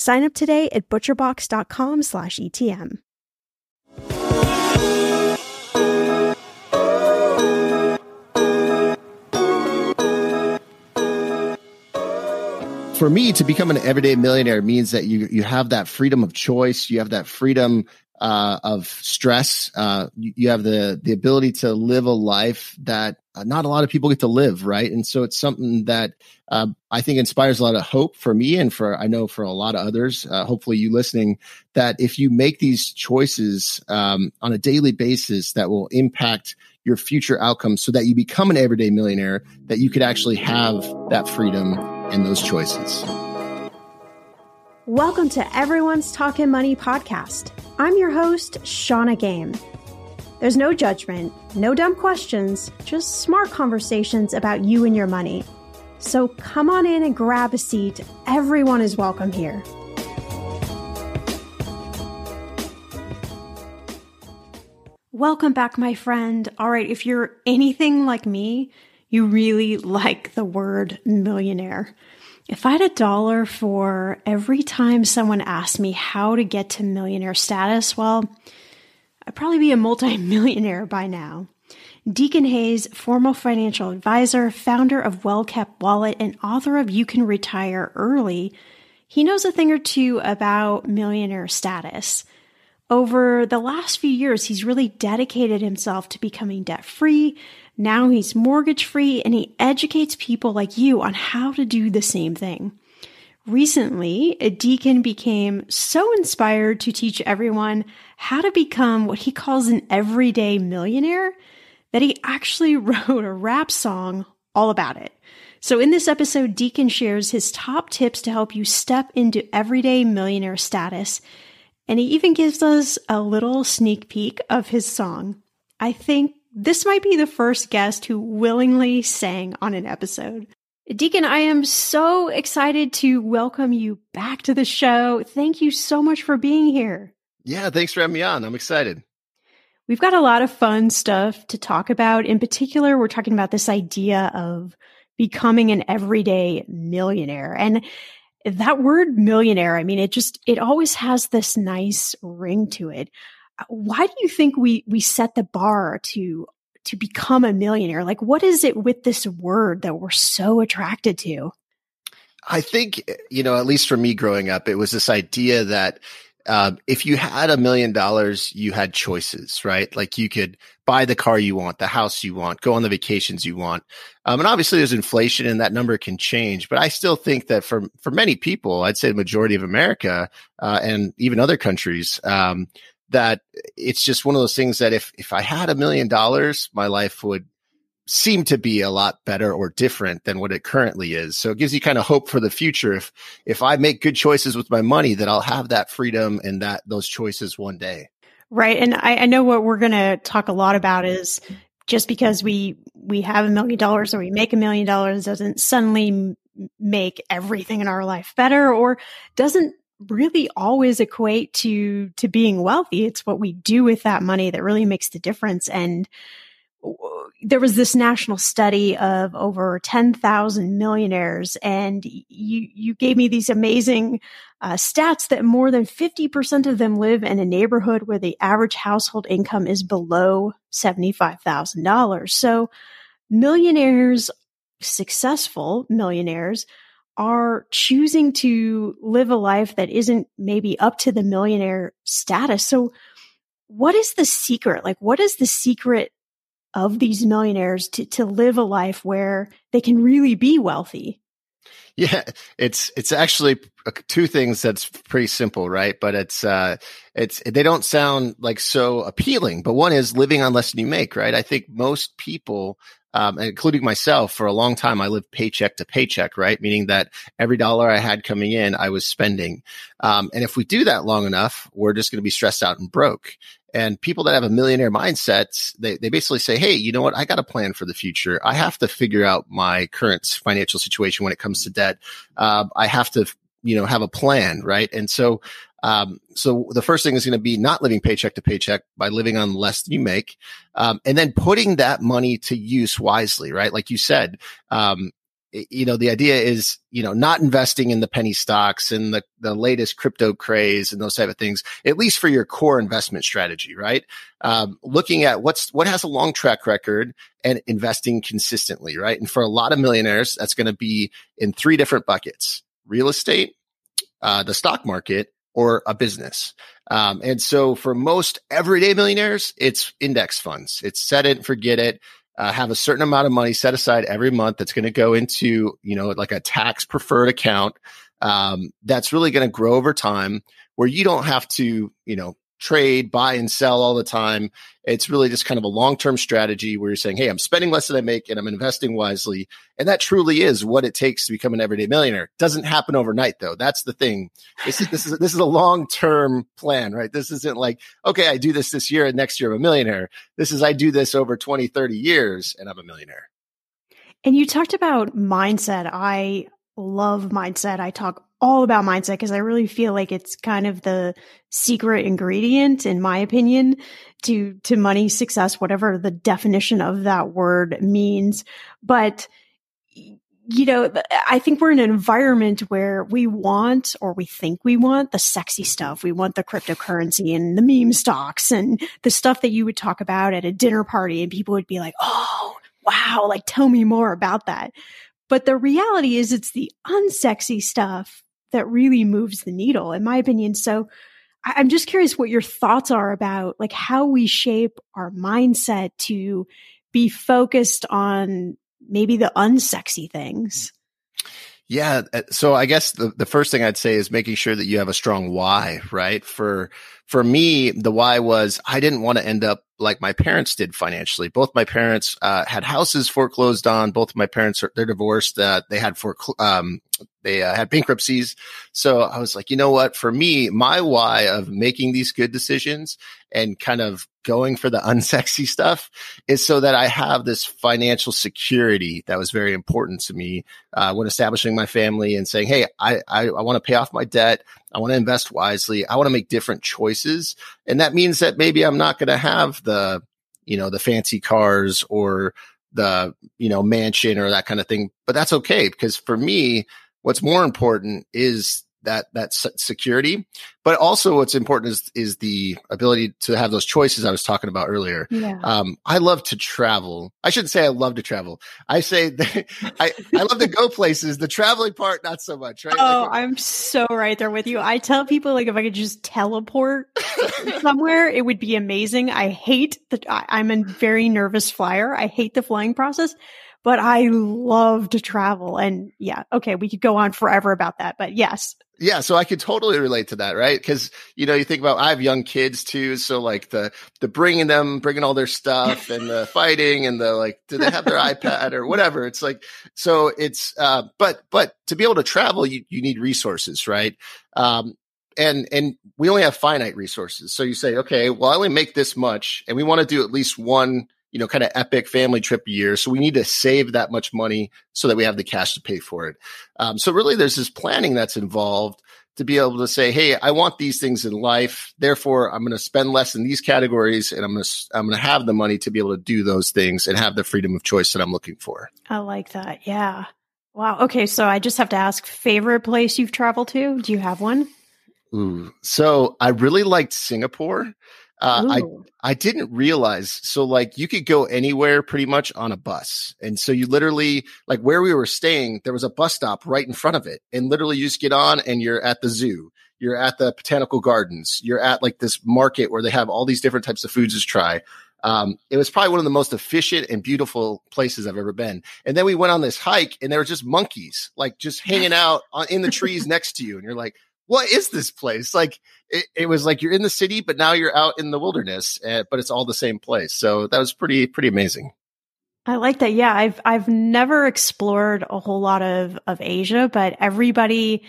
Sign up today at butcherbox.com/etm. For me, to become an everyday millionaire means that you you have that freedom of choice. You have that freedom uh, of stress. Uh, you, you, have the the ability to live a life that uh, not a lot of people get to live, right? And so it's something that uh, I think inspires a lot of hope for me and for I know for a lot of others. Uh, hopefully, you listening that if you make these choices um, on a daily basis, that will impact your future outcomes, so that you become an everyday millionaire, that you could actually have that freedom and those choices. Welcome to Everyone's Talkin' Money podcast. I'm your host, Shannah Game. There's no judgment, no dumb questions, just smart conversations about you and your money. So come on in and grab a seat. Everyone is welcome here. Welcome back, my friend. All right, if you're anything like me, you really like the word millionaire. If I had a dollar for every time someone asked me how to get to millionaire status, well, I'd probably be a multimillionaire by now. Deacon Hayes, former financial advisor, founder of Well Kept Wallet, and author of You Can Retire Early, he knows a thing or two about millionaire status. Over the last few years, he's really dedicated himself to becoming debt free, now he's mortgage free and he educates people like you on how to do the same thing. Recently, a deacon became so inspired to teach everyone how to become what he calls an everyday millionaire that he actually wrote a rap song all about it. So in this episode, Deacon shares his top tips to help you step into everyday millionaire status. And he even gives us a little sneak peek of his song. I think this might be the first guest who willingly sang on an episode. Deacon, I am so excited to welcome you back to the show. Thank you so much for being here. Yeah, thanks for having me on. I'm excited. We've got a lot of fun stuff to talk about. In particular, we're talking about this idea of becoming an everyday millionaire. And that word millionaire, I mean, it just, it always has this nice ring to it. Why do you think we, we set the bar to to become a millionaire? Like, what is it with this word that we're so attracted to? I think, you know, at least for me growing up, it was this idea that uh, if you had a million dollars, you had choices, right? Like you could buy the car you want, the house you want, go on the vacations you want. Um, and obviously there's inflation and that number can change, but I still think that for, for many people, I'd say the majority of America, uh, and even other countries, um, that it's just one of those things that if if I had a million dollars, my life would seem to be a lot better or different than what it currently is. So it gives you kind of hope for the future. If if I make good choices with my money, that I'll have that freedom and that those choices one day. Right. And I, I know what we're gonna talk a lot about is just because we we have a million dollars or we make a million dollars doesn't suddenly make everything in our life better or doesn't really always equate to to being wealthy. It's what we do with that money that really makes the difference. And there was this national study of over 10,000 millionaires and you you gave me these amazing uh, stats that more than 50% of them live in a neighborhood where the average household income is below $75,000 so millionaires successful millionaires are choosing to live a life that isn't maybe up to the millionaire status. So, what is the secret? Like, what is the secret of these millionaires to, to live a life where they can really be wealthy? Yeah, it's it's actually two things that's pretty simple, right? But it's uh it's they don't sound like so appealing. But one is living on less than you make, right? I think most people um, including myself, for a long time, I lived paycheck to paycheck, right? Meaning that every dollar I had coming in, I was spending. Um, and if we do that long enough, we're just going to be stressed out and broke. And people that have a millionaire mindset, they, they basically say, Hey, you know what? I got a plan for the future. I have to figure out my current financial situation when it comes to debt. Uh, I have to, you know, have a plan, right? And so um, so the first thing is going to be not living paycheck to paycheck by living on less than you make. Um, and then putting that money to use wisely, right? Like you said, um, you know, the idea is, you know, not investing in the penny stocks and the, the latest crypto craze and those type of things, at least for your core investment strategy, right? Um, looking at what's, what has a long track record and investing consistently, right? And for a lot of millionaires, that's going to be in three different buckets, real estate, uh, the stock market or a business. Um, and so for most everyday millionaires, it's index funds. It's set it forget it. Uh, have a certain amount of money set aside every month that's going to go into, you know, like a tax preferred account. Um, that's really going to grow over time where you don't have to, you know, trade, buy and sell all the time. It's really just kind of a long term strategy where you're saying, Hey, I'm spending less than I make and I'm investing wisely. And that truly is what it takes to become an everyday millionaire. Doesn't happen overnight though. That's the thing. This is, this is, this is a long term plan, right? This isn't like, okay, I do this this year and next year I'm a millionaire. This is, I do this over 20, 30 years and I'm a millionaire. And you talked about mindset. I love mindset. I talk all about mindset because I really feel like it's kind of the secret ingredient, in my opinion, to, to money success, whatever the definition of that word means. But, you know, I think we're in an environment where we want, or we think we want the sexy stuff. We want the cryptocurrency and the meme stocks and the stuff that you would talk about at a dinner party and people would be like, Oh, wow, like tell me more about that. But the reality is it's the unsexy stuff that really moves the needle, in my opinion. So I'm just curious what your thoughts are about like how we shape our mindset to be focused on maybe the unsexy things. Yeah. Uh, so I guess the, the first thing I'd say is making sure that you have a strong why, right? For, for me, the why was I didn't want to end up like my parents did financially. Both my parents uh, had houses foreclosed on. Both my parents are they're divorced. Uh, they had for um, they uh, had bankruptcies. So I was like, you know what? For me, my why of making these good decisions and kind of going for the unsexy stuff is so that I have this financial security that was very important to me uh, when establishing my family and saying, hey, I I, I want to pay off my debt. I want to invest wisely. I want to make different choices, and that means that maybe I'm not going to have the you know the fancy cars or the you know mansion or that kind of thing but that's okay because for me what's more important is that that security. But also what's important is is the ability to have those choices i was talking about earlier. Yeah. um i love to travel. I shouldn't say i love to travel. I say i i love to go places the traveling part not so much right? Oh like, i'm so right there with you. I tell people like if i could just teleport somewhere it would be amazing. I hate the i'm a very nervous flyer. I hate the flying process but I love to travel. And yeah, okay, we could go on forever about that, but yes. Yeah, so I could totally relate to that, right? Because you know, you think about I have young kids too, so like the the bringing them, bringing all their stuff, and the fighting, and the like, do they have their iPad or whatever? It's like so it's uh, but but to be able to travel, you you need resources, right? Um, and and we only have finite resources, so you say, okay, well, I only make this much, and we want to do at least one you know, kind of epic family trip a year. So we need to save that much money so that we have the cash to pay for it. Um, so really there's this planning that's involved to be able to say, Hey, I want these things in life. Therefore, I'm going to spend less in these categories and I'm going to, I'm going to have the money to be able to do those things and have the freedom of choice that I'm looking for. I like that. Yeah. Wow. Okay. So I just have to ask favorite place you've traveled to? Do you have one? Ooh. So I really liked Singapore. Uh, I I didn't realize. So like you could go anywhere pretty much on a bus, and so you literally like where we were staying, there was a bus stop right in front of it, and literally you just get on and you're at the zoo, you're at the botanical gardens, you're at like this market where they have all these different types of foods to try. Um, it was probably one of the most efficient and beautiful places I've ever been. And then we went on this hike, and there were just monkeys like just hanging out on, in the trees next to you, and you're like what is this place? Like it, it, was like you're in the city, but now you're out in the wilderness, uh, but it's all the same place. So that was pretty, pretty amazing. I like that. Yeah. I've, I've never explored a whole lot of, of Asia, but everybody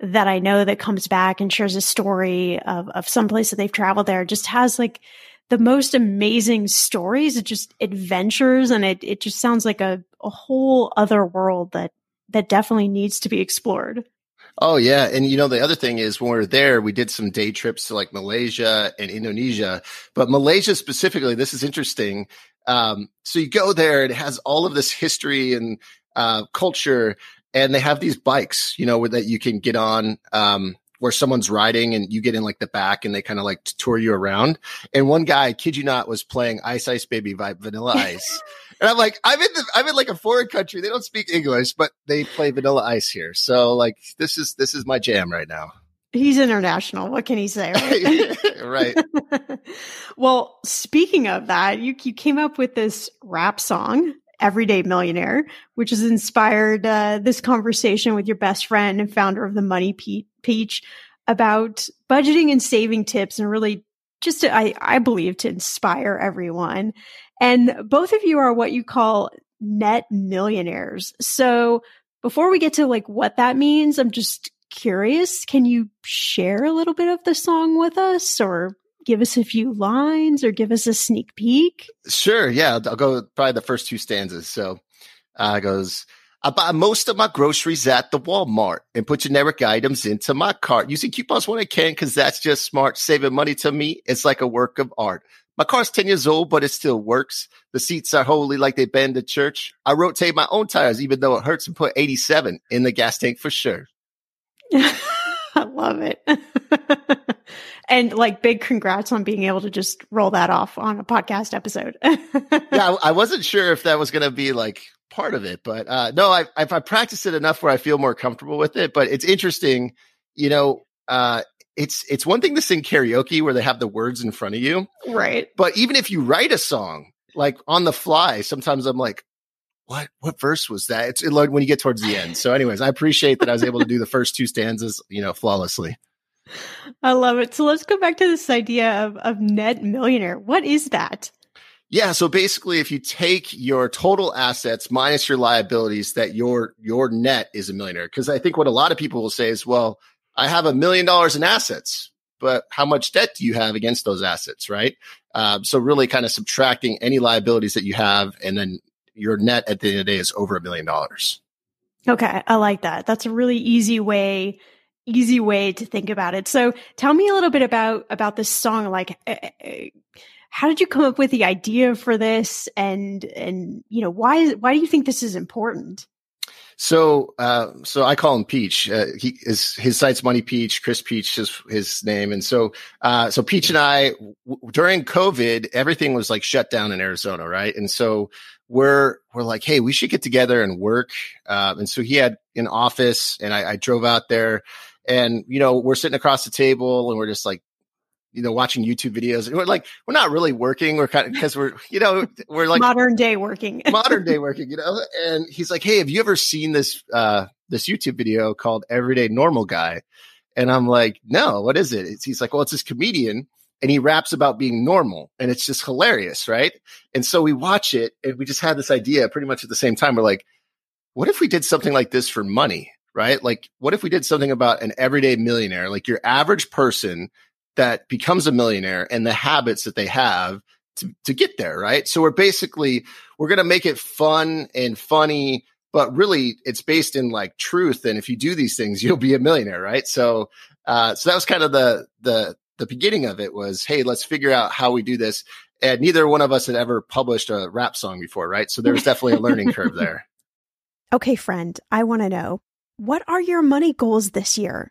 that I know that comes back and shares a story of, of some place that they've traveled there just has like the most amazing stories. It just adventures and it, it just sounds like a, a whole other world that, that definitely needs to be explored. Oh yeah, and you know the other thing is when we were there, we did some day trips to like Malaysia and Indonesia, but Malaysia specifically, this is interesting. Um, so you go there, it has all of this history and uh, culture, and they have these bikes, you know, that you can get on. Um, where someone's riding and you get in like the back and they kind of like tour you around. And one guy, kid you not, was playing Ice Ice Baby by Vanilla Ice. and I'm like, I'm in the, I'm in like a foreign country. They don't speak English, but they play Vanilla Ice here. So like, this is, this is my jam right now. He's international. What can he say? Right. right. well, speaking of that, you, you came up with this rap song Everyday Millionaire, which has inspired uh, this conversation with your best friend and founder of the Money Pe- Peach about budgeting and saving tips and really just to, I, I believe to inspire everyone. And both of you are what you call net millionaires. So before we get to like what that means, I'm just curious. Can you share a little bit of the song with us or give us a few lines or give us a sneak peek? Sure. Yeah. I'll go probably the first two stanzas. So uh, goes, I buy most of my groceries at the Walmart and put generic items into my cart using coupons when I can because that's just smart. Saving money to me, it's like a work of art. My car's 10 years old, but it still works. The seats are holy like they've been to church. I rotate my own tires, even though it hurts and put 87 in the gas tank for sure. I love it. and like big congrats on being able to just roll that off on a podcast episode. yeah, I wasn't sure if that was going to be like part of it, but uh, no, I, I've, I practiced it enough where I feel more comfortable with it. But it's interesting, you know. Uh, it's it's one thing to sing karaoke where they have the words in front of you, right? But even if you write a song like on the fly, sometimes I'm like, what what verse was that? It's like when you get towards the end. So, anyways, I appreciate that I was able to do the first two stanzas, you know, flawlessly. I love it. So let's go back to this idea of, of net millionaire. What is that? Yeah. So basically, if you take your total assets minus your liabilities, that your your net is a millionaire. Because I think what a lot of people will say is, well, I have a million dollars in assets, but how much debt do you have against those assets, right? Uh, so really, kind of subtracting any liabilities that you have, and then your net at the end of the day is over a million dollars. Okay, I like that. That's a really easy way easy way to think about it. So tell me a little bit about about this song like uh, how did you come up with the idea for this and and you know why why do you think this is important so uh, so i call him peach. Uh, he is his site's money peach. Chris peach is his name. And so uh, so peach and i w- during covid everything was like shut down in arizona right? And so we're we're like hey we should get together and work. Uh, and so he had an office and I, I drove out there. And you know we're sitting across the table and we're just like you know, watching YouTube videos. We're like, we're not really working. We're kind of, cause we're, you know, we're like modern day working, modern day working, you know? And he's like, Hey, have you ever seen this, uh, this YouTube video called Everyday Normal Guy? And I'm like, no, what is it? It's, he's like, well, it's this comedian and he raps about being normal and it's just hilarious. Right. And so we watch it and we just had this idea pretty much at the same time. We're like, what if we did something like this for money? Right? Like, what if we did something about an everyday millionaire, like your average person that becomes a millionaire and the habits that they have to, to get there, right? So we're basically, we're going to make it fun and funny, but really it's based in like truth. And if you do these things, you'll be a millionaire, right? So, uh, so that was kind of the, the, the beginning of it was, Hey, let's figure out how we do this. And neither one of us had ever published a rap song before, right? So there was definitely a learning curve there. Okay, friend, I want to know what are your money goals this year?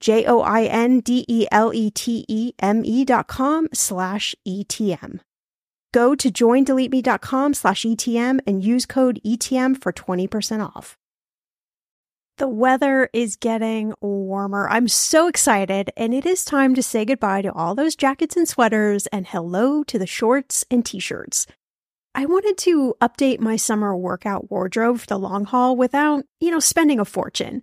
J O I N D E L E T E M E dot com slash ETM. Go to joindeleteme.com slash ETM and use code ETM for 20% off. The weather is getting warmer. I'm so excited, and it is time to say goodbye to all those jackets and sweaters and hello to the shorts and t shirts. I wanted to update my summer workout wardrobe for the long haul without, you know, spending a fortune.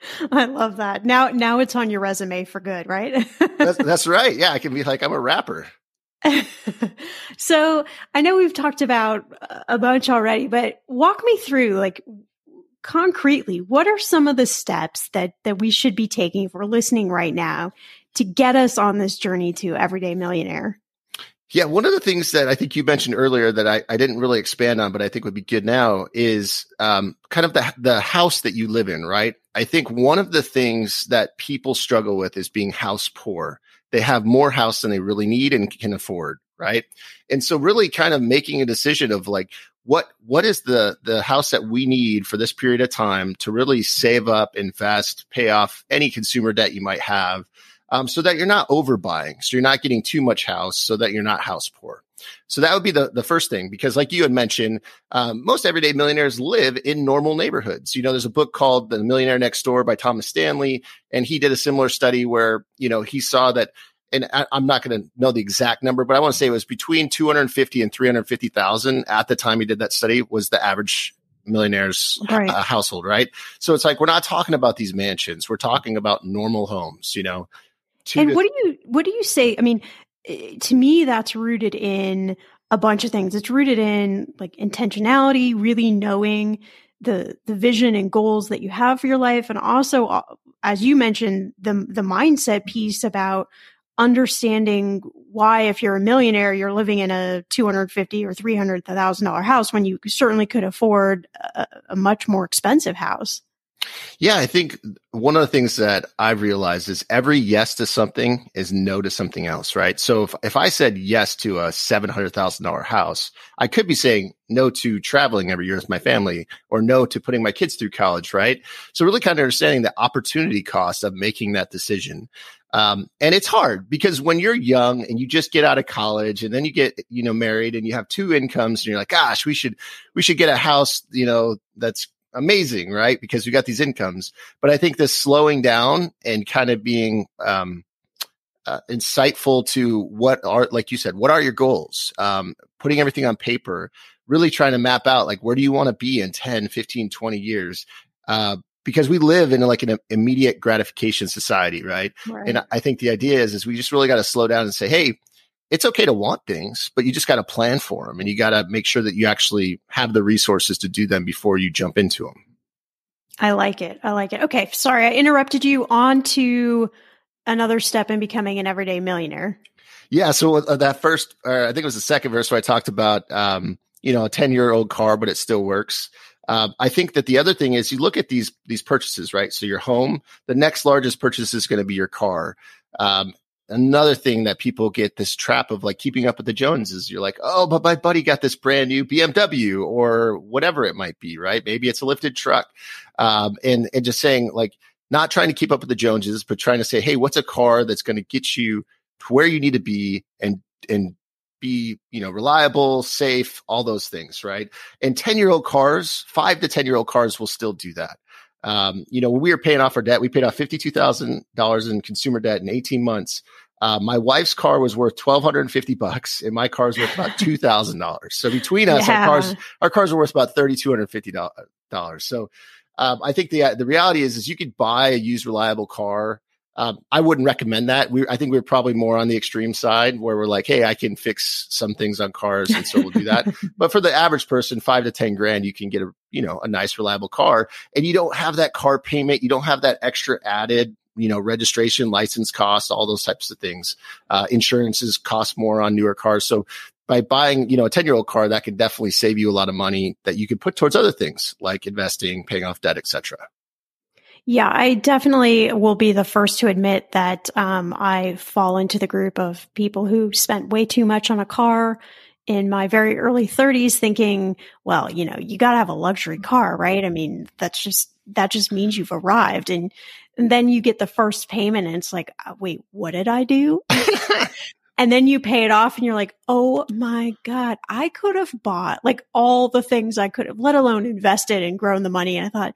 I love that. Now, now it's on your resume for good, right? that's, that's right. Yeah. I can be like, I'm a rapper. so I know we've talked about a bunch already, but walk me through like concretely, what are some of the steps that, that we should be taking if we're listening right now to get us on this journey to everyday millionaire? Yeah, one of the things that I think you mentioned earlier that I, I didn't really expand on, but I think would be good now is um, kind of the the house that you live in, right? I think one of the things that people struggle with is being house poor. They have more house than they really need and can afford, right? And so, really, kind of making a decision of like what what is the the house that we need for this period of time to really save up, invest, pay off any consumer debt you might have um, so that you're not overbuying. So you're not getting too much house so that you're not house poor. So that would be the, the first thing, because like you had mentioned, um, most everyday millionaires live in normal neighborhoods. You know, there's a book called The Millionaire Next Door by Thomas Stanley, and he did a similar study where, you know, he saw that, and I, am not going to know the exact number, but I want to say it was between 250 and 350,000 at the time he did that study was the average millionaire's right. uh, household, right? So it's like, we're not talking about these mansions. We're talking about normal homes, you know, and what do you what do you say? I mean, eh, to me, that's rooted in a bunch of things. It's rooted in like intentionality, really knowing the the vision and goals that you have for your life, and also, uh, as you mentioned, the the mindset piece about understanding why if you're a millionaire you're living in a 250 or 300 thousand dollar house when you certainly could afford a, a much more expensive house yeah, I think one of the things that I've realized is every yes to something is no to something else, right? So if, if I said yes to a $700,000 house, I could be saying no to traveling every year with my family or no to putting my kids through college, right? So really kind of understanding the opportunity cost of making that decision. Um, and it's hard because when you're young and you just get out of college and then you get, you know, married and you have two incomes and you're like, gosh, we should, we should get a house, you know, that's amazing, right? Because we got these incomes. But I think this slowing down and kind of being um, uh, insightful to what are, like you said, what are your goals? Um, putting everything on paper, really trying to map out like where do you want to be in 10, 15, 20 years? Uh, because we live in like an immediate gratification society, right? right. And I think the idea is, is we just really got to slow down and say, Hey, it's okay to want things, but you just got to plan for them and you got to make sure that you actually have the resources to do them before you jump into them. I like it. I like it. Okay. Sorry, I interrupted you on to another step in becoming an everyday millionaire. Yeah. So uh, that first, uh, I think it was the second verse where I talked about, um, you know, a 10 year old car, but it still works. Uh, I think that the other thing is you look at these, these purchases, right? So your home, the next largest purchase is going to be your car. Um, another thing that people get this trap of like keeping up with the Joneses. You're like, oh, but my buddy got this brand new BMW or whatever it might be, right? Maybe it's a lifted truck. Um, and, and just saying like, not trying to keep up with the Joneses, but trying to say, Hey, what's a car that's going to get you to where you need to be and, and be, you know, reliable, safe, all those things, right? And 10 year old cars, five to 10 year old cars will still do that. Um, you know, when we were paying off our debt, we paid off $52,000 in consumer debt in 18 months. Uh, my wife's car was worth 1250 bucks and my car's worth about $2,000. So between us, yeah. our cars, our cars are worth about $3,250. So, um, I think the, the reality is, is you could buy a used reliable car um, I wouldn't recommend that. We, I think we're probably more on the extreme side where we're like, Hey, I can fix some things on cars. And so we'll do that. but for the average person, five to 10 grand, you can get a, you know, a nice, reliable car and you don't have that car payment. You don't have that extra added, you know, registration, license costs, all those types of things. Uh, insurances cost more on newer cars. So by buying, you know, a 10 year old car, that can definitely save you a lot of money that you could put towards other things like investing, paying off debt, etc. Yeah, I definitely will be the first to admit that um, I fall into the group of people who spent way too much on a car in my very early 30s thinking, well, you know, you got to have a luxury car, right? I mean, that's just, that just means you've arrived. And, and then you get the first payment and it's like, uh, wait, what did I do? and then you pay it off and you're like, oh my God, I could have bought like all the things I could have, let alone invested and grown the money. And I thought,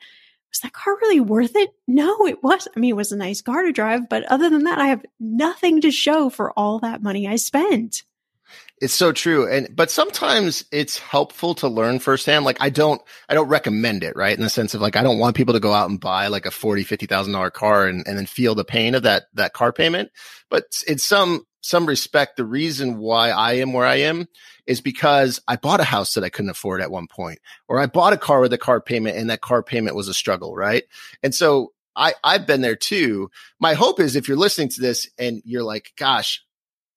was that car really worth it? No, it was. I mean, it was a nice car to drive, but other than that, I have nothing to show for all that money I spent. It's so true. And, but sometimes it's helpful to learn firsthand. Like I don't, I don't recommend it, right? In the sense of like, I don't want people to go out and buy like a forty, fifty thousand dollar car and, and then feel the pain of that, that car payment. But in some, some respect, the reason why I am where I am is because I bought a house that I couldn't afford at one point, or I bought a car with a car payment and that car payment was a struggle, right? And so I, I've been there too. My hope is if you're listening to this and you're like, gosh,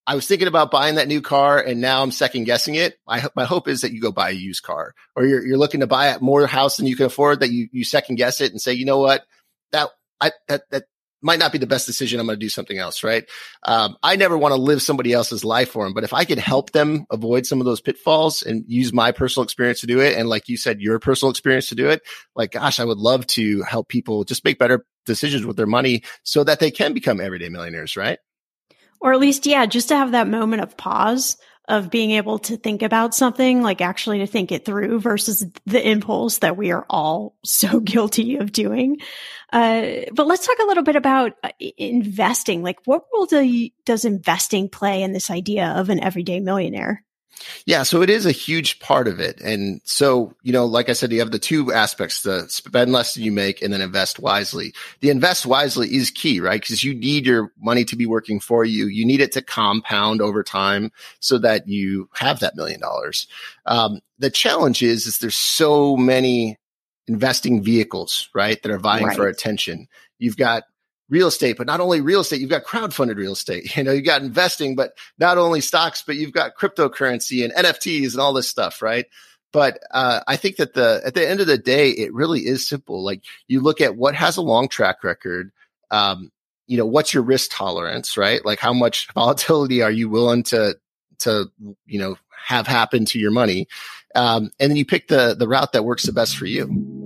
I was thinking about buying that new car and now I'm second guessing it. I, my hope is that you go buy a used car or you're, you're looking to buy a more house than you can afford that you, you second guess it and say, you know what, that, I, that, that might not be the best decision. I'm going to do something else, right? Um, I never want to live somebody else's life for them, but if I could help them avoid some of those pitfalls and use my personal experience to do it, and like you said, your personal experience to do it, like, gosh, I would love to help people just make better decisions with their money so that they can become everyday millionaires, right? Or at least, yeah, just to have that moment of pause of being able to think about something, like actually to think it through versus the impulse that we are all so guilty of doing. Uh, but let's talk a little bit about uh, investing. Like what role do you, does investing play in this idea of an everyday millionaire? Yeah, so it is a huge part of it. And so, you know, like I said, you have the two aspects, the spend less than you make and then invest wisely. The invest wisely is key, right? Because you need your money to be working for you. You need it to compound over time so that you have that million dollars. Um, the challenge is, is there's so many investing vehicles, right? That are vying right. for attention. You've got real estate, but not only real estate, you've got crowdfunded real estate. You know, you've got investing, but not only stocks, but you've got cryptocurrency and NFTs and all this stuff, right? But uh, I think that the at the end of the day, it really is simple. Like you look at what has a long track record. Um, you know, what's your risk tolerance, right? Like how much volatility are you willing to to you know have happen to your money, um, and then you pick the the route that works the best for you.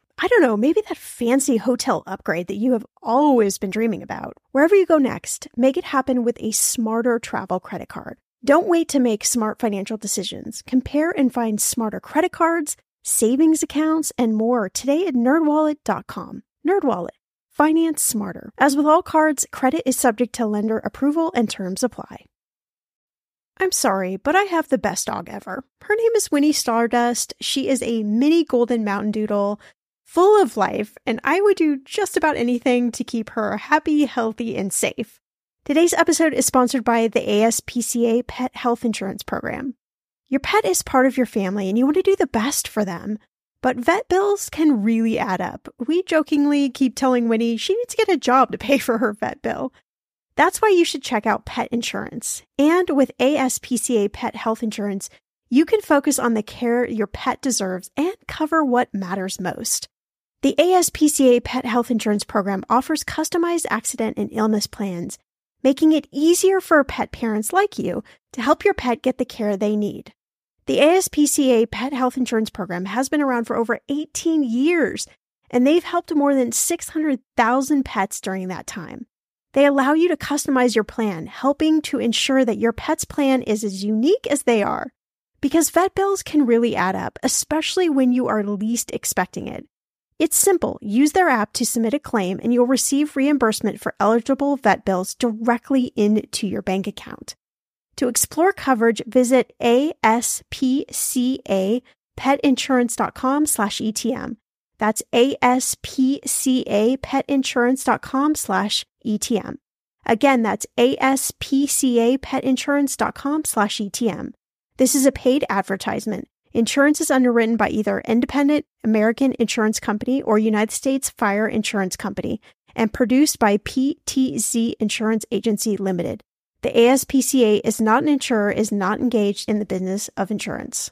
I don't know, maybe that fancy hotel upgrade that you have always been dreaming about. Wherever you go next, make it happen with a smarter travel credit card. Don't wait to make smart financial decisions. Compare and find smarter credit cards, savings accounts, and more today at nerdwallet.com. Nerdwallet, finance smarter. As with all cards, credit is subject to lender approval and terms apply. I'm sorry, but I have the best dog ever. Her name is Winnie Stardust. She is a mini golden mountain doodle, full of life, and I would do just about anything to keep her happy, healthy, and safe. Today's episode is sponsored by the ASPCA Pet Health Insurance Program. Your pet is part of your family and you want to do the best for them. But vet bills can really add up. We jokingly keep telling Winnie she needs to get a job to pay for her vet bill. That's why you should check out pet insurance. And with ASPCA Pet Health Insurance, you can focus on the care your pet deserves and cover what matters most. The ASPCA Pet Health Insurance Program offers customized accident and illness plans, making it easier for pet parents like you to help your pet get the care they need. The ASPCA Pet Health Insurance Program has been around for over 18 years, and they've helped more than 600,000 pets during that time. They allow you to customize your plan, helping to ensure that your pet's plan is as unique as they are. Because vet bills can really add up, especially when you are least expecting it. It's simple. Use their app to submit a claim and you'll receive reimbursement for eligible vet bills directly into your bank account. To explore coverage, visit aspcapetinsurance.com slash ETM. That's aspcapetinsurance.com slash ETM. Again, that's aspcapetinsurance.com slash ETM. This is a paid advertisement. Insurance is underwritten by either Independent American Insurance Company or United States Fire Insurance Company and produced by PTZ Insurance Agency Limited. The ASPCA is not an insurer, is not engaged in the business of insurance.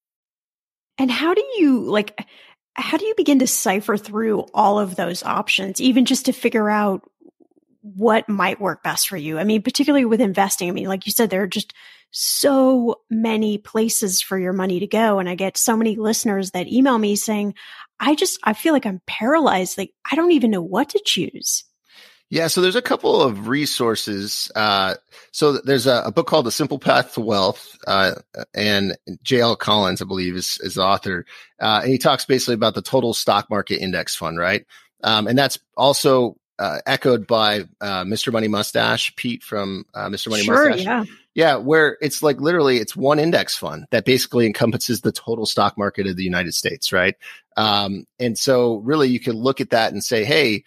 And how do you like how do you begin to cipher through all of those options even just to figure out what might work best for you? I mean, particularly with investing. I mean, like you said there are just so many places for your money to go and I get so many listeners that email me saying, "I just I feel like I'm paralyzed. Like I don't even know what to choose." Yeah, so there's a couple of resources. Uh, so there's a, a, book called The Simple Path to Wealth, uh, and J.L. Collins, I believe, is, is the author. Uh, and he talks basically about the total stock market index fund, right? Um, and that's also uh, echoed by uh, Mr. Money Mustache, Pete from uh, Mr. Money sure, Mustache. Yeah. Yeah, where it's like literally it's one index fund that basically encompasses the total stock market of the United States, right? Um, and so really you can look at that and say, hey,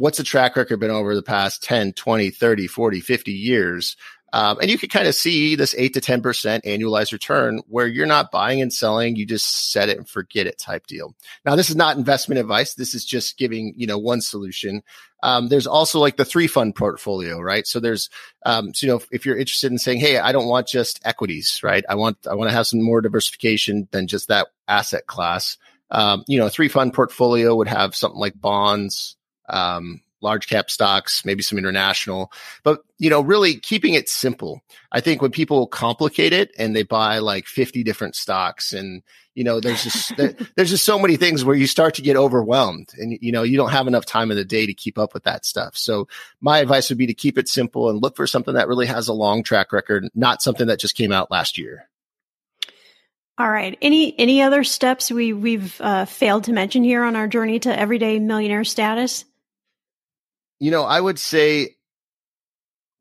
what's the track record been over the past 10, 20, 30, 40, 50 years? Um, and you can kind of see this eight to 10% annualized return where you're not buying and selling. You just set it and forget it type deal. Now, this is not investment advice. This is just giving, you know, one solution. Um, there's also like the three fund portfolio, right? So there's, um, so, you know, if, if you're interested in saying, Hey, I don't want just equities, right? I want, I want to have some more diversification than just that asset class. Um, you know, a three fund portfolio would have something like bonds, um, large cap stocks, maybe some international, but you know, really keeping it simple. I think when people complicate it and they buy like 50 different stocks and, you know, there's just, there, there's just so many things where you start to get overwhelmed and, you know, you don't have enough time in the day to keep up with that stuff. So my advice would be to keep it simple and look for something that really has a long track record, not something that just came out last year. All right. Any any other steps we we've uh, failed to mention here on our journey to everyday millionaire status? You know, I would say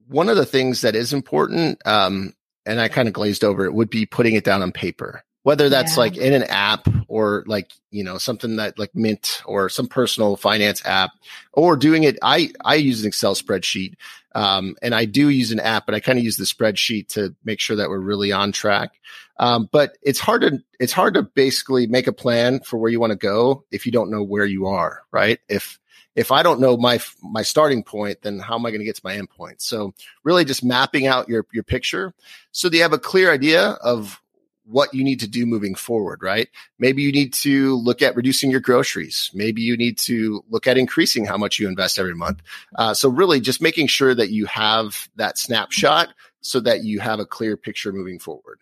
one of the things that is important, um, and I kind of glazed over it, would be putting it down on paper. Whether that's yeah. like in an app or like, you know, something that like Mint or some personal finance app or doing it. I, I use an Excel spreadsheet. Um, and I do use an app, but I kind of use the spreadsheet to make sure that we're really on track. Um, but it's hard to it's hard to basically make a plan for where you want to go if you don't know where you are, right? If if I don't know my my starting point, then how am I going to get to my end point? So really just mapping out your your picture so that you have a clear idea of what you need to do moving forward, right? Maybe you need to look at reducing your groceries. Maybe you need to look at increasing how much you invest every month. Uh, so really just making sure that you have that snapshot so that you have a clear picture moving forward.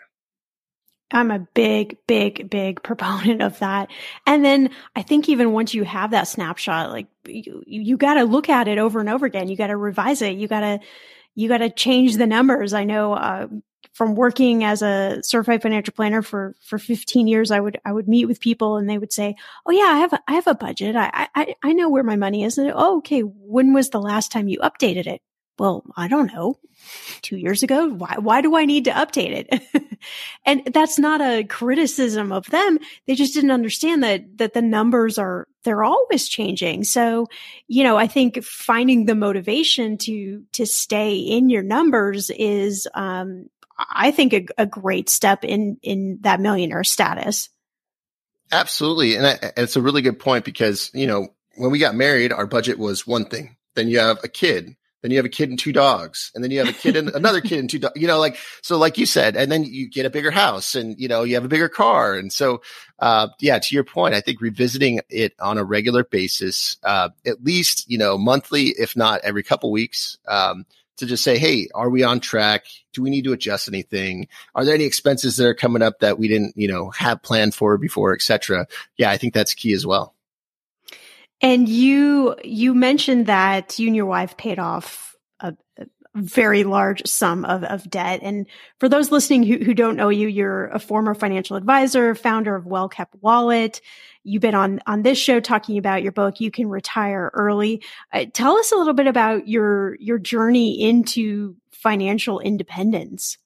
I'm a big, big, big proponent of that. And then I think even once you have that snapshot, like you, you got to look at it over and over again. You got to revise it. You got to, you got to change the numbers. I know, uh, from working as a certified financial planner for, for 15 years, I would, I would meet with people and they would say, Oh yeah, I have, a, I have a budget. I, I, I know where my money is. And, oh, okay. When was the last time you updated it? Well, I don't know two years ago. Why, why do I need to update it? and that's not a criticism of them. They just didn't understand that, that the numbers are, they're always changing. So, you know, I think finding the motivation to, to stay in your numbers is, um, I think a, a great step in, in that millionaire status. Absolutely. And I, it's a really good point because, you know, when we got married, our budget was one thing. Then you have a kid then you have a kid and two dogs and then you have a kid and another kid and two dogs you know like so like you said and then you get a bigger house and you know you have a bigger car. And so uh yeah to your point i think revisiting it on a regular basis uh at least you know monthly if not every couple weeks um to just say hey are we on track? Do we need to adjust anything? Are there any expenses that are coming up that we didn't you know have planned for before etc yeah i think that's key as well and you you mentioned that you and your wife paid off a, a very large sum of, of debt. And for those listening who, who don't know you, you're a former financial advisor, founder of Well Kept Wallet. You've been on on this show talking about your book. You can retire early. Uh, tell us a little bit about your your journey into financial independence.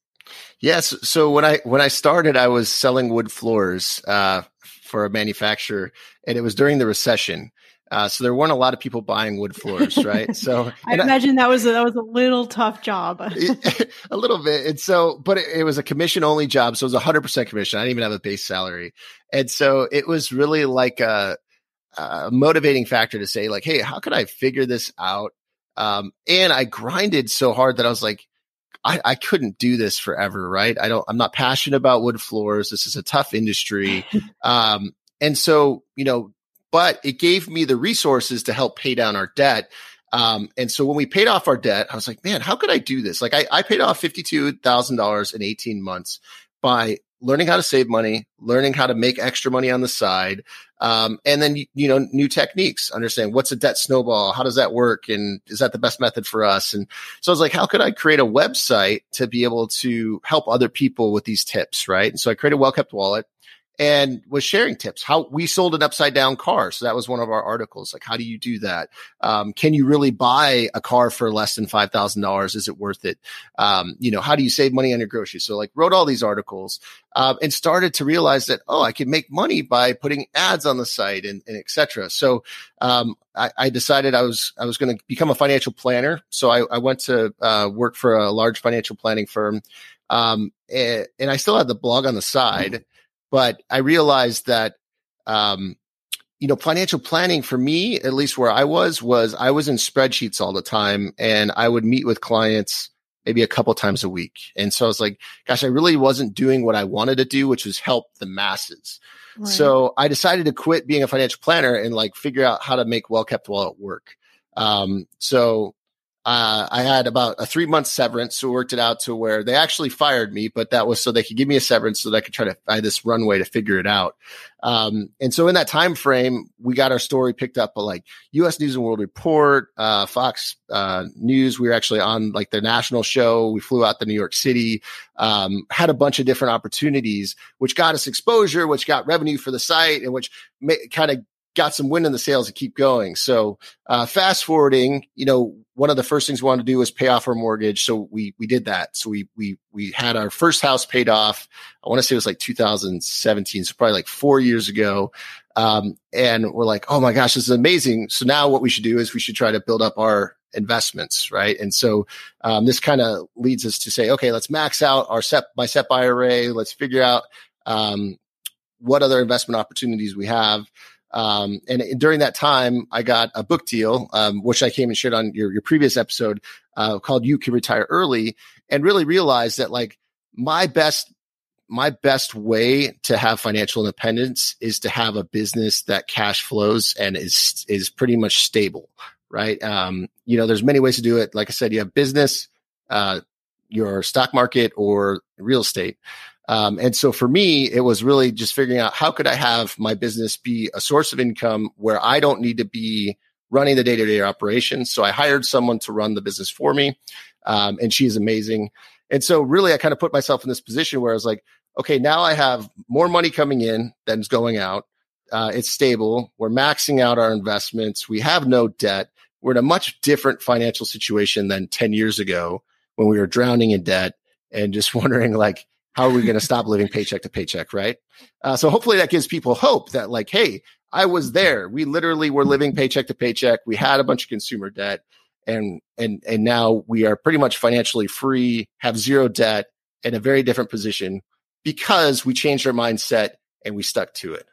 Yes. So when I when I started, I was selling wood floors uh, for a manufacturer, and it was during the recession. Uh, so there weren't a lot of people buying wood floors, right? So I imagine I, that was a, that was a little tough job, a little bit. And so, but it, it was a commission only job, so it was a hundred percent commission. I didn't even have a base salary, and so it was really like a, a motivating factor to say, like, hey, how can I figure this out? Um, and I grinded so hard that I was like, I, I couldn't do this forever, right? I don't. I'm not passionate about wood floors. This is a tough industry. um, and so, you know, but it gave me the resources to help pay down our debt. Um, and so when we paid off our debt, I was like, man, how could I do this? Like I, I paid off $52,000 in 18 months by learning how to save money, learning how to make extra money on the side. Um, and then, you know, new techniques, understand what's a debt snowball? How does that work? And is that the best method for us? And so I was like, how could I create a website to be able to help other people with these tips? Right. And so I created a Well Kept Wallet and was sharing tips. How we sold an upside down car. So that was one of our articles like how do you do that? Um, can you really buy a car for less than $5000 is it worth it? Um, you know how do you save money on your groceries? So like wrote all these articles uh, and started to realize that oh i can make money by putting ads on the site and, and etc so um, I, I, decided i was i was going to become a financial planner. So i, I went to uh, work for a large financial planning firm um, and, and, I still had the blog on the side. But I realized that, um, you know, financial planning for me, at least where I was, was I was in spreadsheets all the time and I would meet with clients maybe a couple times a week. And so I was like, gosh, I really wasn't doing what I wanted to do, which was help the masses. Right. So I decided to quit being a financial planner and like figure out how to make well kept wallet work. Um, so uh, I had about a three month severance, so worked it out to where they actually fired me, but that was so they could give me a severance so that I could try to find this runway to figure it out. Um, and so in that time frame, we got our story picked up by like U.S. News and World Report, uh, Fox uh, News. We were actually on like the national show. We flew out to New York City, um, had a bunch of different opportunities, which got us exposure, which got revenue for the site, and which ma- kind of got some wind in the sails to keep going. So, uh, fast forwarding, you know, one of the first things we wanted to do was pay off our mortgage. So we, we did that. So we, we, we had our first house paid off. I want to say it was like 2017. So probably like four years ago. Um, and we're like, Oh my gosh, this is amazing. So now what we should do is we should try to build up our investments, right? And so um, this kind of leads us to say, okay, let's max out our SEP my SEP IRA. Let's figure out um, what other investment opportunities we have. Um, and during that time, I got a book deal, um, which I came and shared on your, your previous episode, uh, called You Can Retire Early and really realized that like my best, my best way to have financial independence is to have a business that cash flows and is, is pretty much stable, right? Um, you know, there's many ways to do it. Like I said, you have business, uh, your stock market or real estate. Um, and so for me, it was really just figuring out how could I have my business be a source of income where I don't need to be running the day to day operations. So I hired someone to run the business for me. Um, and she is amazing. And so really I kind of put myself in this position where I was like, okay, now I have more money coming in than's going out. Uh, it's stable. We're maxing out our investments. We have no debt. We're in a much different financial situation than 10 years ago when we were drowning in debt and just wondering like, how are we going to stop living paycheck to paycheck? Right. Uh, so hopefully that gives people hope that like, Hey, I was there. We literally were living paycheck to paycheck. We had a bunch of consumer debt and, and, and now we are pretty much financially free, have zero debt in a very different position because we changed our mindset and we stuck to it.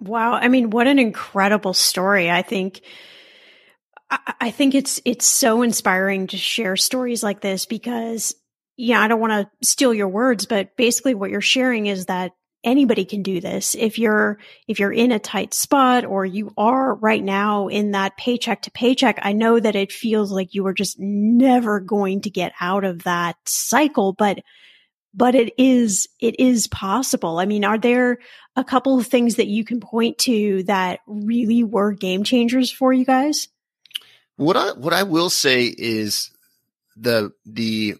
Wow. I mean, what an incredible story. I think, I think it's, it's so inspiring to share stories like this because yeah, I don't want to steal your words, but basically what you're sharing is that anybody can do this. If you're, if you're in a tight spot or you are right now in that paycheck to paycheck, I know that it feels like you are just never going to get out of that cycle, but, but it is, it is possible. I mean, are there a couple of things that you can point to that really were game changers for you guys? What I, what I will say is the, the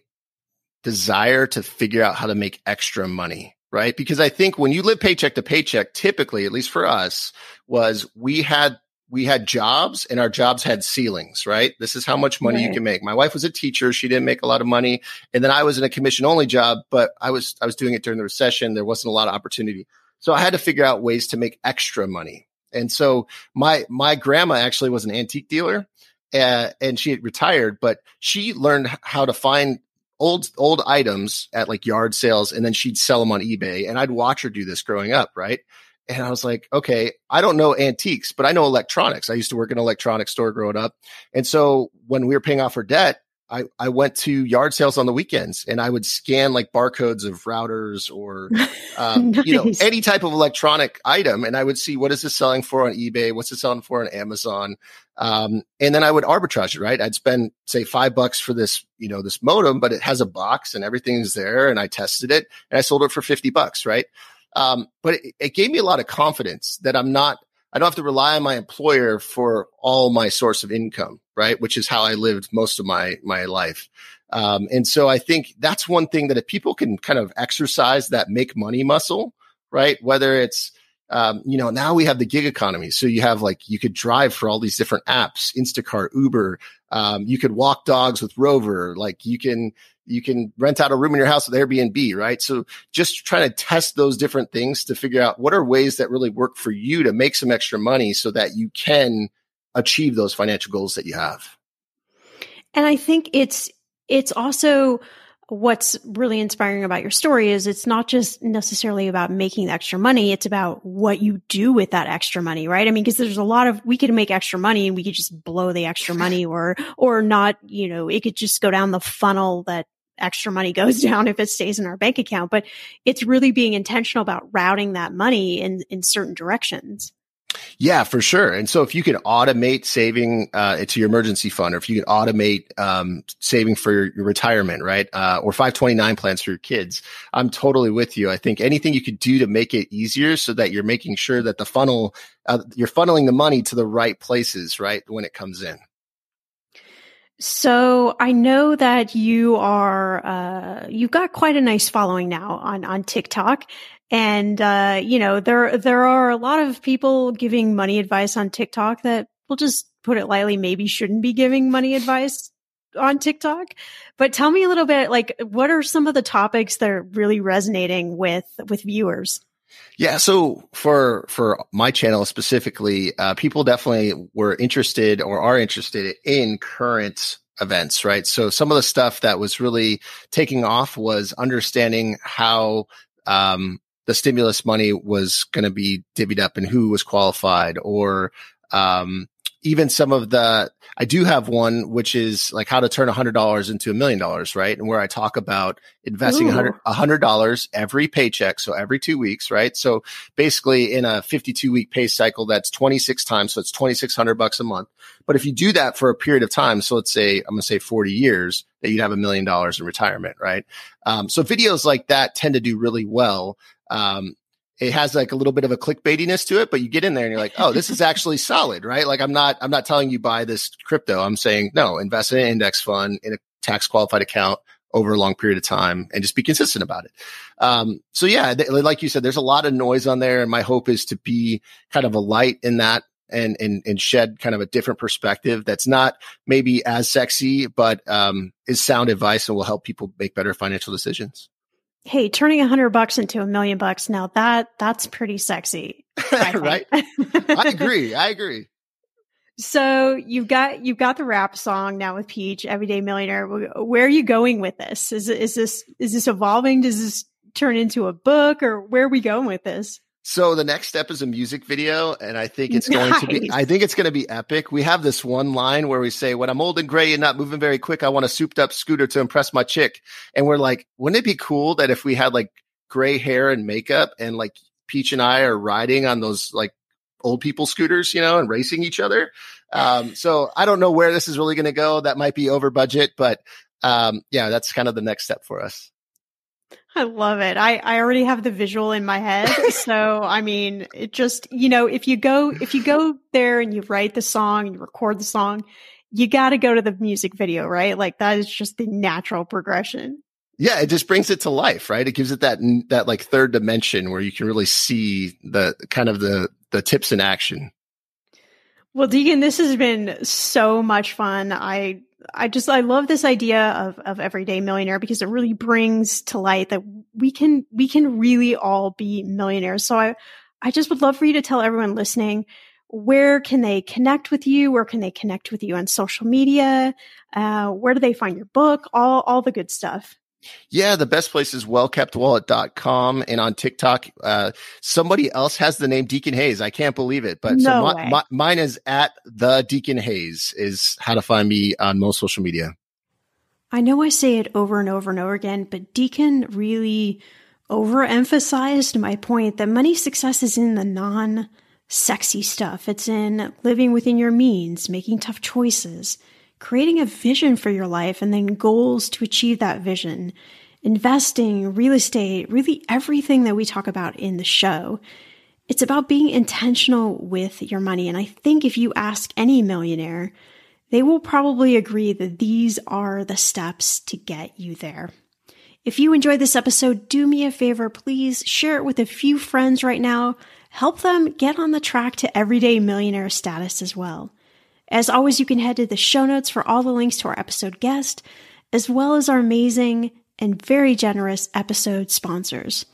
desire to figure out how to make extra money, right? Because I think when you live paycheck to paycheck, typically, at least for us, was we had we had jobs and our jobs had ceilings, right? This is how much money right. you can make. My wife was a teacher. She didn't make a lot of money. And then I was in a commission only job, but I was, I was doing it during the recession. There wasn't a lot of opportunity. So I had to figure out ways to make extra money. And so my, my grandma actually was an antique dealer. Uh, and she had retired, but she learned how to find old old items at like yard sales and then she'd sell them on eBay and I'd watch her do this growing up, right? And I was like, okay, I don't know antiques, but I know electronics. I used to work in an electronics store growing up. And so when we were paying off her debt, I, I went to yard sales on the weekends and I would scan like barcodes of routers or, um, nice. you know, any type of electronic item. And I would see what is this selling for on eBay? What's it selling for on Amazon? Um, and then I would arbitrage it, right? I'd spend say five bucks for this, you know, this modem, but it has a box and everything's there. And I tested it and I sold it for 50 bucks, right? Um, but it, it gave me a lot of confidence that I'm not I don't have to rely on my employer for all my source of income, right? Which is how I lived most of my my life. Um, and so I think that's one thing that if people can kind of exercise that make money muscle, right? Whether it's um, you know, now we have the gig economy. So you have like, you could drive for all these different apps, Instacart, Uber. Um, you could walk dogs with Rover. Like you can, you can rent out a room in your house with Airbnb, right? So just trying to test those different things to figure out what are ways that really work for you to make some extra money so that you can achieve those financial goals that you have. And I think it's, it's also, what's really inspiring about your story is it's not just necessarily about making the extra money. It's about what you do with that extra money, right? I mean, cause there's a lot of, we could make extra money and we could just blow the extra money or, or not, you know, it could just go down the funnel that extra money goes down if it stays in our bank account. But it's really being intentional about routing that money in, in certain directions. Yeah, for sure. And so if you can automate saving uh, to your emergency fund, or if you can automate um, saving for your, your retirement, right, uh, or 529 plans for your kids, I'm totally with you. I think anything you could do to make it easier so that you're making sure that the funnel, uh, you're funneling the money to the right places, right, when it comes in. So I know that you are uh, you've got quite a nice following now on on TikTok, and, uh, you know, there, there are a lot of people giving money advice on TikTok that we'll just put it lightly, maybe shouldn't be giving money advice on TikTok. But tell me a little bit, like, what are some of the topics that are really resonating with, with viewers? Yeah, so for for my channel specifically, uh, people definitely were interested or are interested in current events, right? So some of the stuff that was really taking off was understanding how um, the stimulus money was going to be divvied up and who was qualified, or um, even some of the I do have one which is like how to turn a hundred dollars into a million dollars, right? And where I talk about investing a hundred dollars every paycheck, so every two weeks, right? So basically, in a fifty-two week pay cycle, that's twenty-six times, so it's twenty-six hundred bucks a month. But if you do that for a period of time, so let's say I'm going to say forty years, that you'd have a million dollars in retirement, right? Um, so videos like that tend to do really well. Um, it has like a little bit of a clickbaitiness to it, but you get in there and you're like, oh, this is actually solid, right? Like I'm not, I'm not telling you buy this crypto. I'm saying no, invest in an index fund in a tax qualified account over a long period of time and just be consistent about it. Um, so yeah, th- like you said, there's a lot of noise on there and my hope is to be kind of a light in that and, and, and shed kind of a different perspective that's not maybe as sexy, but, um, is sound advice and will help people make better financial decisions hey, turning a hundred bucks into a million bucks now that that's pretty sexy. right. I agree. I agree. So you've got you've got the rap song now with Peach, Everyday Millionaire. Where are you going with this? Is is this is this evolving? Does this turn into a book, or where are we going with this? So the next step is a music video, and I think it's going nice. to be. I think it's going to be epic. We have this one line where we say, "When I'm old and gray and not moving very quick, I want a souped up scooter to impress my chick." And we're like, wouldn't it be cool that if we had like gray hair and makeup, and like Peach and I are riding on those like old people scooters, you know, and racing each other. Um, so I don't know where this is really going to go. That might be over budget, but um, yeah, that's kind of the next step for us. I love it. I, I already have the visual in my head. so, I mean, it just, you know, if you go, if you go there and you write the song and you record the song, you got to go to the music video, right? Like that is just the natural progression. Yeah, it just brings it to life, right? It gives it that that like third dimension where you can really see the kind of the the tips in action. Well, Deacon, this has been so much fun. I I just I love this idea of of everyday millionaire because it really brings to light that we can we can really all be millionaires. So I I just would love for you to tell everyone listening where can they connect with you? Where can they connect with you on social media? Uh, where do they find your book? All all the good stuff. Yeah, the best place is wellkeptwallet.com and on TikTok. Uh, somebody else has the name Deacon Hayes. I can't believe it. But no so my, my, mine is at the Deacon Hayes is how to find me on most social media. I know I say it over and over and over again, but Deacon really overemphasized my point that money success is in the non sexy stuff. It's in living within your means, making tough choices creating a vision for your life and then goals to achieve that vision, investing, real estate, really everything that we talk about in the show. It's about being intentional with your money. And I think if you ask any millionaire, they will probably agree that these are the steps to get you there. If you enjoyed this episode, do me a favor, please share it with a few friends right now. Help them get on the track to everyday millionaire status as well. As always, you can head to the show notes for all the links to our episode guest, as well as our amazing and very generous episode sponsors.